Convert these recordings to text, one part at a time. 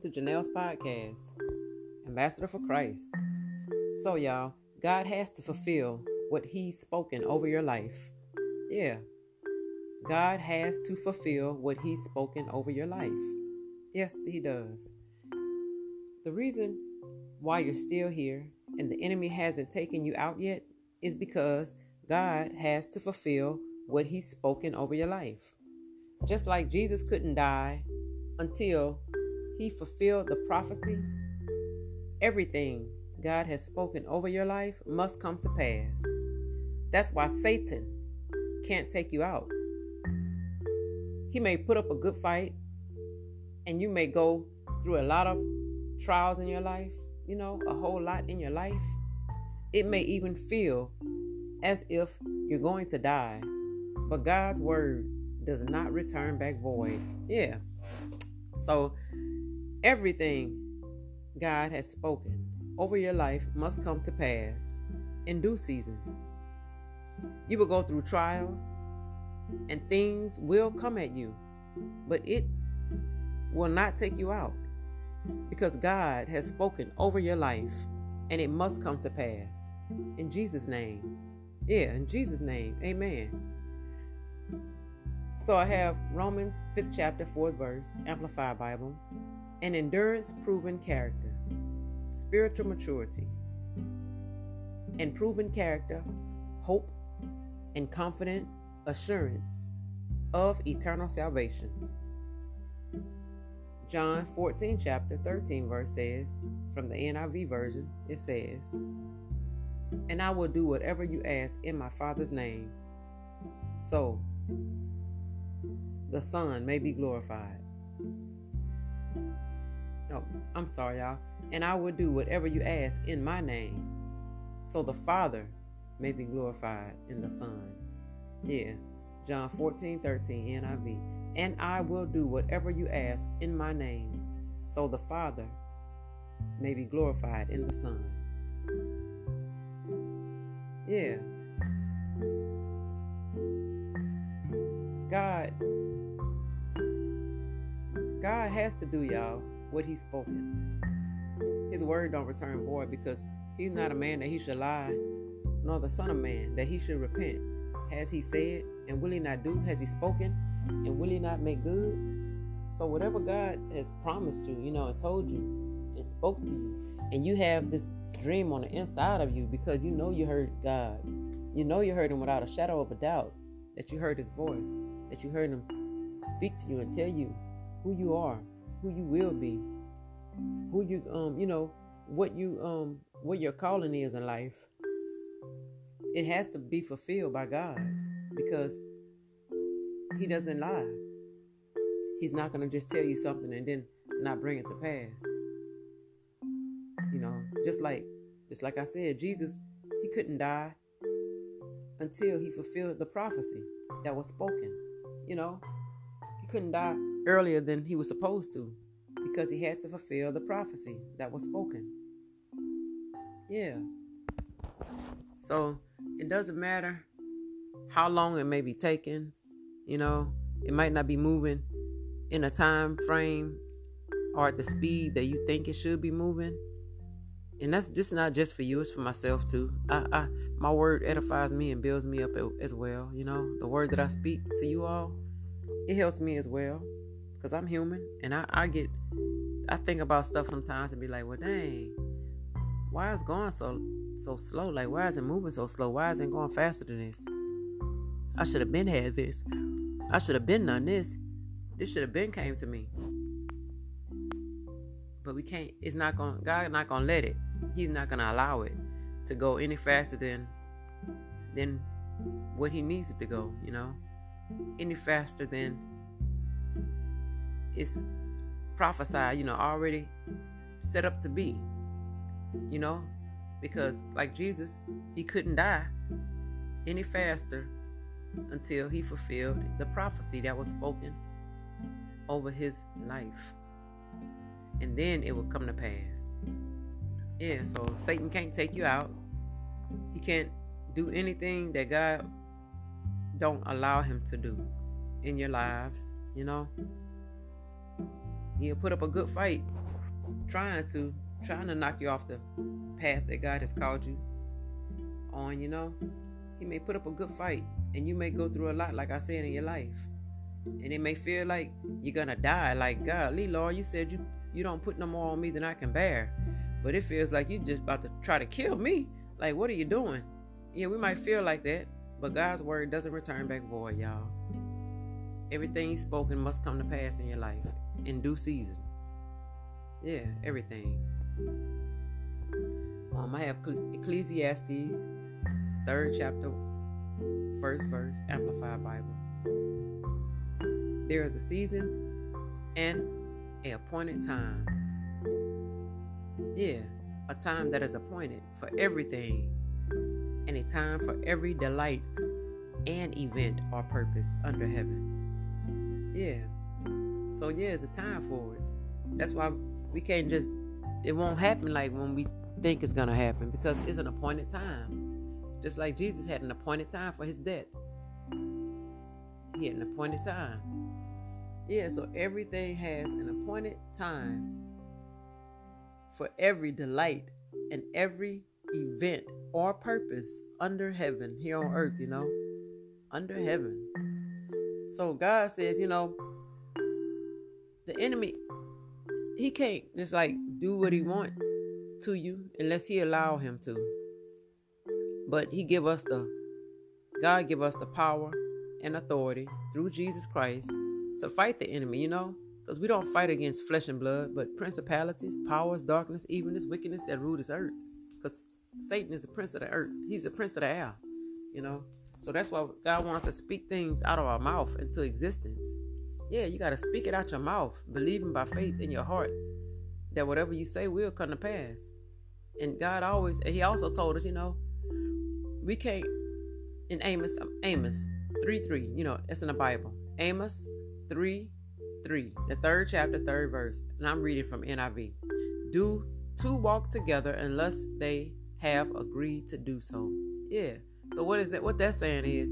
to Janelle's podcast, Ambassador for Christ. So, y'all, God has to fulfill what He's spoken over your life. Yeah, God has to fulfill what He's spoken over your life. Yes, He does. The reason why you're still here and the enemy hasn't taken you out yet is because God has to fulfill what He's spoken over your life. Just like Jesus couldn't die until He fulfilled the prophecy, everything God has spoken over your life must come to pass. That's why Satan can't take you out. He may put up a good fight, and you may go through a lot of trials in your life, you know, a whole lot in your life. It may even feel as if you're going to die, but God's word does not return back void. Yeah. So everything God has spoken over your life must come to pass in due season. You will go through trials and things will come at you, but it will not take you out because God has spoken over your life and it must come to pass. In Jesus' name. Yeah, in Jesus' name. Amen. So I have Romans 5th chapter, 4th verse, Amplified Bible, an endurance proven character, spiritual maturity, and proven character, hope, and confident assurance of eternal salvation. John 14, chapter 13, verse says, from the NIV version, it says, And I will do whatever you ask in my Father's name, so the Son may be glorified. No, I'm sorry, y'all. And I will do whatever you ask in my name, so the Father may be glorified in the Son. Yeah, John 14, 13, NIV. And I will do whatever you ask in my name, so the Father may be glorified in the Son. Yeah. God God has to do y'all what he's spoken. His word don't return void because he's not a man that he should lie, nor the son of man that he should repent. Has he said and will he not do? Has he spoken and will he not make good? So whatever God has promised you, you know, and told you and spoke to you, and you have this dream on the inside of you because you know you heard God. You know you heard him without a shadow of a doubt. That you heard his voice. That you heard him speak to you and tell you who you are, who you will be, who you um, you know, what you um what your calling is in life. It has to be fulfilled by God because he doesn't lie. He's not to just tell you something and then not bring it to pass. You know, just like just like I said, Jesus, he couldn't die until he fulfilled the prophecy that was spoken. You know, couldn't die earlier than he was supposed to because he had to fulfill the prophecy that was spoken. Yeah. So it doesn't matter how long it may be taking, you know, it might not be moving in a time frame or at the speed that you think it should be moving. And that's just not just for you, it's for myself too. I, I my word edifies me and builds me up as well. You know, the word that I speak to you all, it helps me as well because I'm human and I, I get I think about stuff sometimes and be like, well, dang, why is going so so slow? Like, why is it moving so slow? Why is it going faster than this? I should have been had this. I should have been done this. This should have been came to me. But we can't. It's not going. God not gonna let it. He's not gonna allow it to go any faster than than what He needs it to go. You know, any faster than it's prophesied, you know, already set up to be. You know, because like Jesus, he couldn't die any faster until he fulfilled the prophecy that was spoken over his life. And then it will come to pass. Yeah, so Satan can't take you out. He can't do anything that God don't allow him to do in your lives, you know? He'll put up a good fight, trying to trying to knock you off the path that God has called you on, you know. He may put up a good fight and you may go through a lot, like I said, in your life. And it may feel like you're gonna die. Like, God, Lee Lord, you said you you don't put no more on me than I can bear. But it feels like you're just about to try to kill me. Like, what are you doing? Yeah, we might feel like that, but God's word doesn't return back void, y'all. Everything spoken must come to pass in your life in due season. Yeah, everything. Um, I have Ecclesiastes, third chapter, first verse, Amplified Bible. There is a season and a appointed time. Yeah, a time that is appointed for everything, and a time for every delight and event or purpose under heaven. Yeah. So yeah, it's a time for it. That's why we can't just it won't happen like when we think it's gonna happen because it's an appointed time. Just like Jesus had an appointed time for his death. He had an appointed time. Yeah, so everything has an appointed time for every delight and every event or purpose under heaven here on earth, you know, under heaven. So God says, you know, the enemy, he can't just like do what he want to you unless he allow him to. But he give us the God give us the power and authority through Jesus Christ to fight the enemy, you know? Because we don't fight against flesh and blood, but principalities, powers, darkness, evenness, wickedness that rule this earth. Satan is the prince of the earth. He's the prince of the air, you know? So that's why God wants to speak things out of our mouth into existence. Yeah, you got to speak it out your mouth, believing by faith in your heart that whatever you say will come to pass. And God always, and He also told us, you know, we can't, in Amos, um, Amos 3 3, you know, it's in the Bible. Amos 3 3, the third chapter, third verse. And I'm reading from NIV. Do two walk together unless they have agreed to do so. Yeah. So what is that? What that's saying is,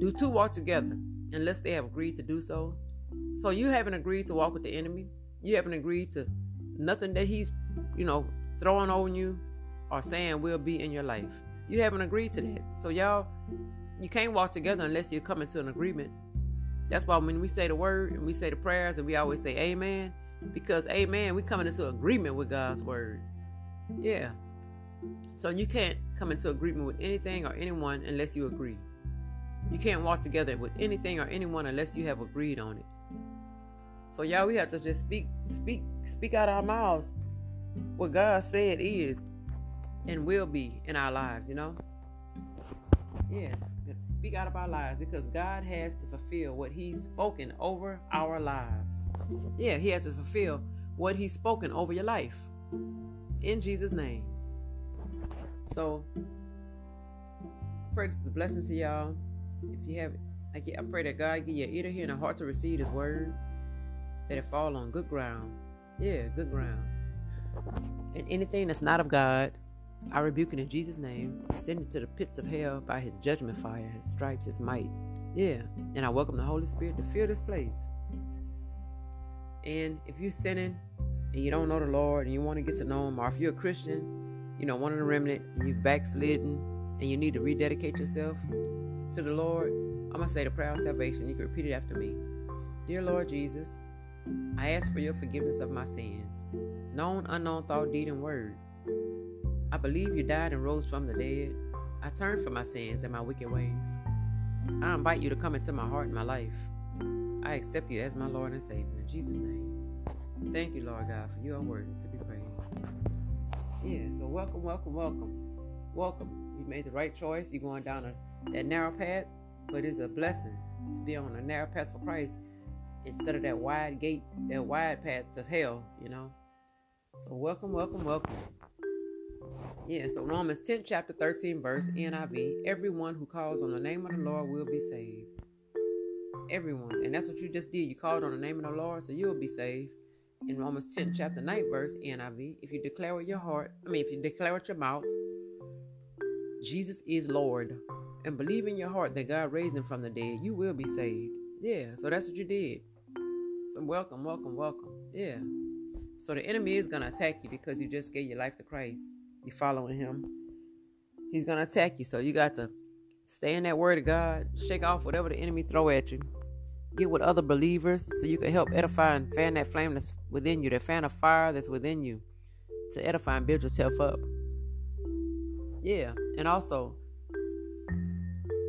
do two walk together unless they have agreed to do so. So you haven't agreed to walk with the enemy. You haven't agreed to nothing that he's, you know, throwing on you or saying will be in your life. You haven't agreed to that. So y'all, you can't walk together unless you come into an agreement. That's why when we say the word and we say the prayers and we always say amen, because amen, we coming into agreement with God's word. Yeah. So you can't come into agreement with anything or anyone unless you agree. You can't walk together with anything or anyone unless you have agreed on it. So y'all, we have to just speak, speak, speak out our mouths what God said is and will be in our lives, you know? Yeah, speak out of our lives because God has to fulfill what He's spoken over our lives. Yeah, He has to fulfill what He's spoken over your life. In Jesus' name. So, I pray this is a blessing to y'all. If you have I, get, I pray that God give you an ear to hear and a heart to receive His word, that it fall on good ground. Yeah, good ground. And anything that's not of God, I rebuke it in Jesus' name. Send it to the pits of hell by his judgment fire, his stripes, his might. Yeah. And I welcome the Holy Spirit to fill this place. And if you're sinning and you don't know the Lord and you want to get to know him, or if you're a Christian, you know, one of the remnant, you've backslidden and you need to rededicate yourself to the Lord, I'm going to say the prayer of salvation. You can repeat it after me. Dear Lord Jesus, I ask for your forgiveness of my sins, known, unknown thought, deed, and word. I believe you died and rose from the dead. I turn from my sins and my wicked ways. I invite you to come into my heart and my life. I accept you as my Lord and Savior. In Jesus' name. Thank you, Lord God, for you are worthy to. Yeah, so welcome, welcome, welcome. Welcome. You made the right choice. You're going down a, that narrow path, but it's a blessing to be on a narrow path for Christ instead of that wide gate, that wide path to hell, you know. So welcome, welcome, welcome. Yeah, so Romans 10, chapter 13, verse NIV. Everyone who calls on the name of the Lord will be saved. Everyone. And that's what you just did. You called on the name of the Lord, so you'll be saved. In Romans 10, chapter 9, verse NIV. If you declare with your heart, I mean, if you declare with your mouth, Jesus is Lord, and believe in your heart that God raised him from the dead, you will be saved. Yeah, so that's what you did. So welcome, welcome, welcome. Yeah. So the enemy is going to attack you because you just gave your life to Christ. You're following him. He's going to attack you. So you got to stay in that word of God. Shake off whatever the enemy throw at you. Get with other believers so you can help edify and fan that flame that's within you, that fan of fire that's within you to edify and build yourself up. Yeah. And also,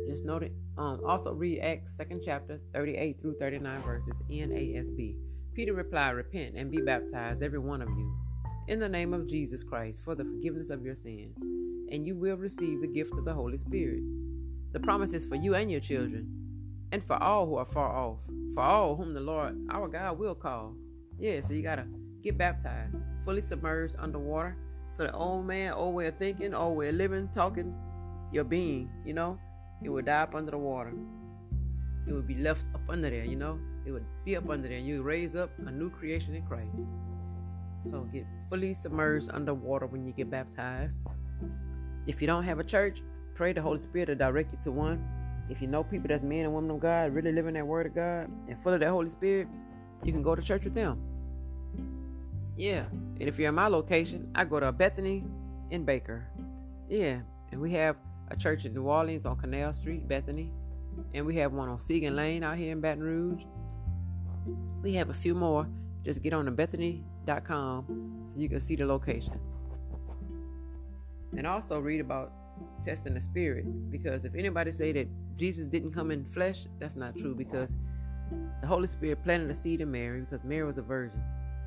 just note it. Um, also read Acts second chapter, 38 through 39 verses, NASB. Peter replied, Repent and be baptized, every one of you, in the name of Jesus Christ, for the forgiveness of your sins, and you will receive the gift of the Holy Spirit. The promise is for you and your children, and for all who are far off, for all whom the Lord our God will call. Yeah, so you gotta get baptized, fully submerged underwater, so the old man, old way of thinking, old way of living, talking, your being, you know, it would die up under the water. It would be left up under there, you know. It would be up under there. And you raise up a new creation in Christ. So get fully submerged underwater when you get baptized. If you don't have a church, pray the Holy Spirit to direct you to one. If you know people that's men and women of God, really living that word of God and full of that Holy Spirit, you can go to church with them. Yeah. And if you're in my location, I go to Bethany in Baker. Yeah. And we have a church in New Orleans on Canal Street, Bethany. And we have one on Siegen Lane out here in Baton Rouge. We have a few more. Just get on to Bethany.com so you can see the locations. And also read about testing the spirit. Because if anybody say that Jesus didn't come in flesh, that's not true because the Holy Spirit planted a seed in Mary because Mary was a virgin.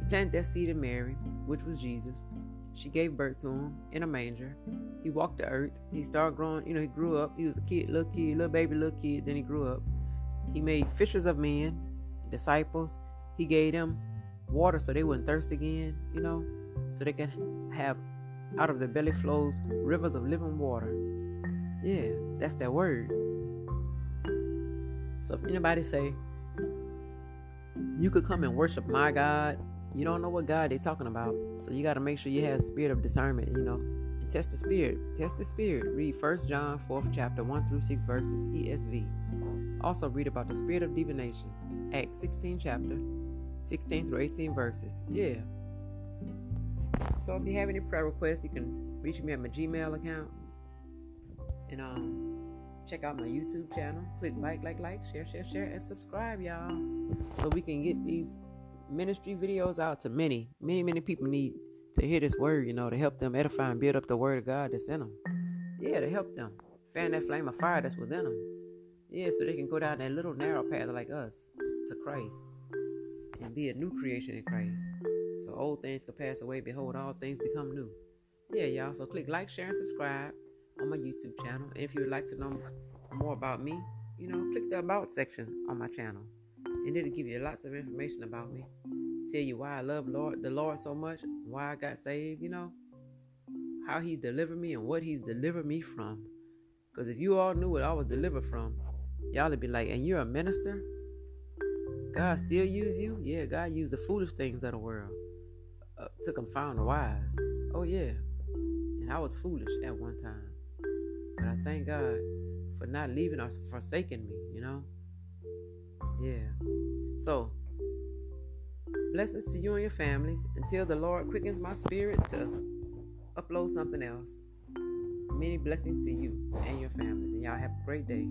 Planted that seed in Mary, which was Jesus. She gave birth to him in a manger. He walked the earth. He started growing, you know, he grew up. He was a kid, little kid, little baby, little kid. Then he grew up. He made fishers of men, disciples. He gave them water so they wouldn't thirst again, you know, so they can have out of their belly flows rivers of living water. Yeah, that's that word. So if anybody say you could come and worship my God, you don't know what God they're talking about. So you got to make sure you have spirit of discernment, you know. Test the spirit. Test the spirit. Read First John 4th chapter 1 through 6 verses ESV. Also read about the spirit of divination. Acts 16 chapter 16 through 18 verses. Yeah. So if you have any prayer requests, you can reach me at my Gmail account. And um check out my YouTube channel. Click like, like, like, share, share, share, and subscribe, y'all. So we can get these ministry videos out to many, many, many people need to hear this word, you know, to help them edify and build up the word of God that's in them. Yeah, to help them fan that flame of fire that's within them. Yeah, so they can go down that little narrow path like us to Christ and be a new creation in Christ. So old things can pass away. Behold, all things become new. Yeah, y'all. So click like, share, and subscribe on my YouTube channel. And if you would like to know more about me, you know, click the About section on my channel. And it'll give you lots of information about me. Tell you why I love Lord the Lord so much, why I got saved, you know, how He delivered me and what He's delivered me from. Because if you all knew what I was delivered from, y'all would be like, and you're a minister? God still use you? Yeah, God used the foolish things of the world uh, to confound the wise. Oh, yeah. And I was foolish at one time. But I thank God for not leaving or forsaking me, you know? Yeah. So, blessings to you and your families until the Lord quickens my spirit to upload something else. Many blessings to you and your families. And y'all have a great day.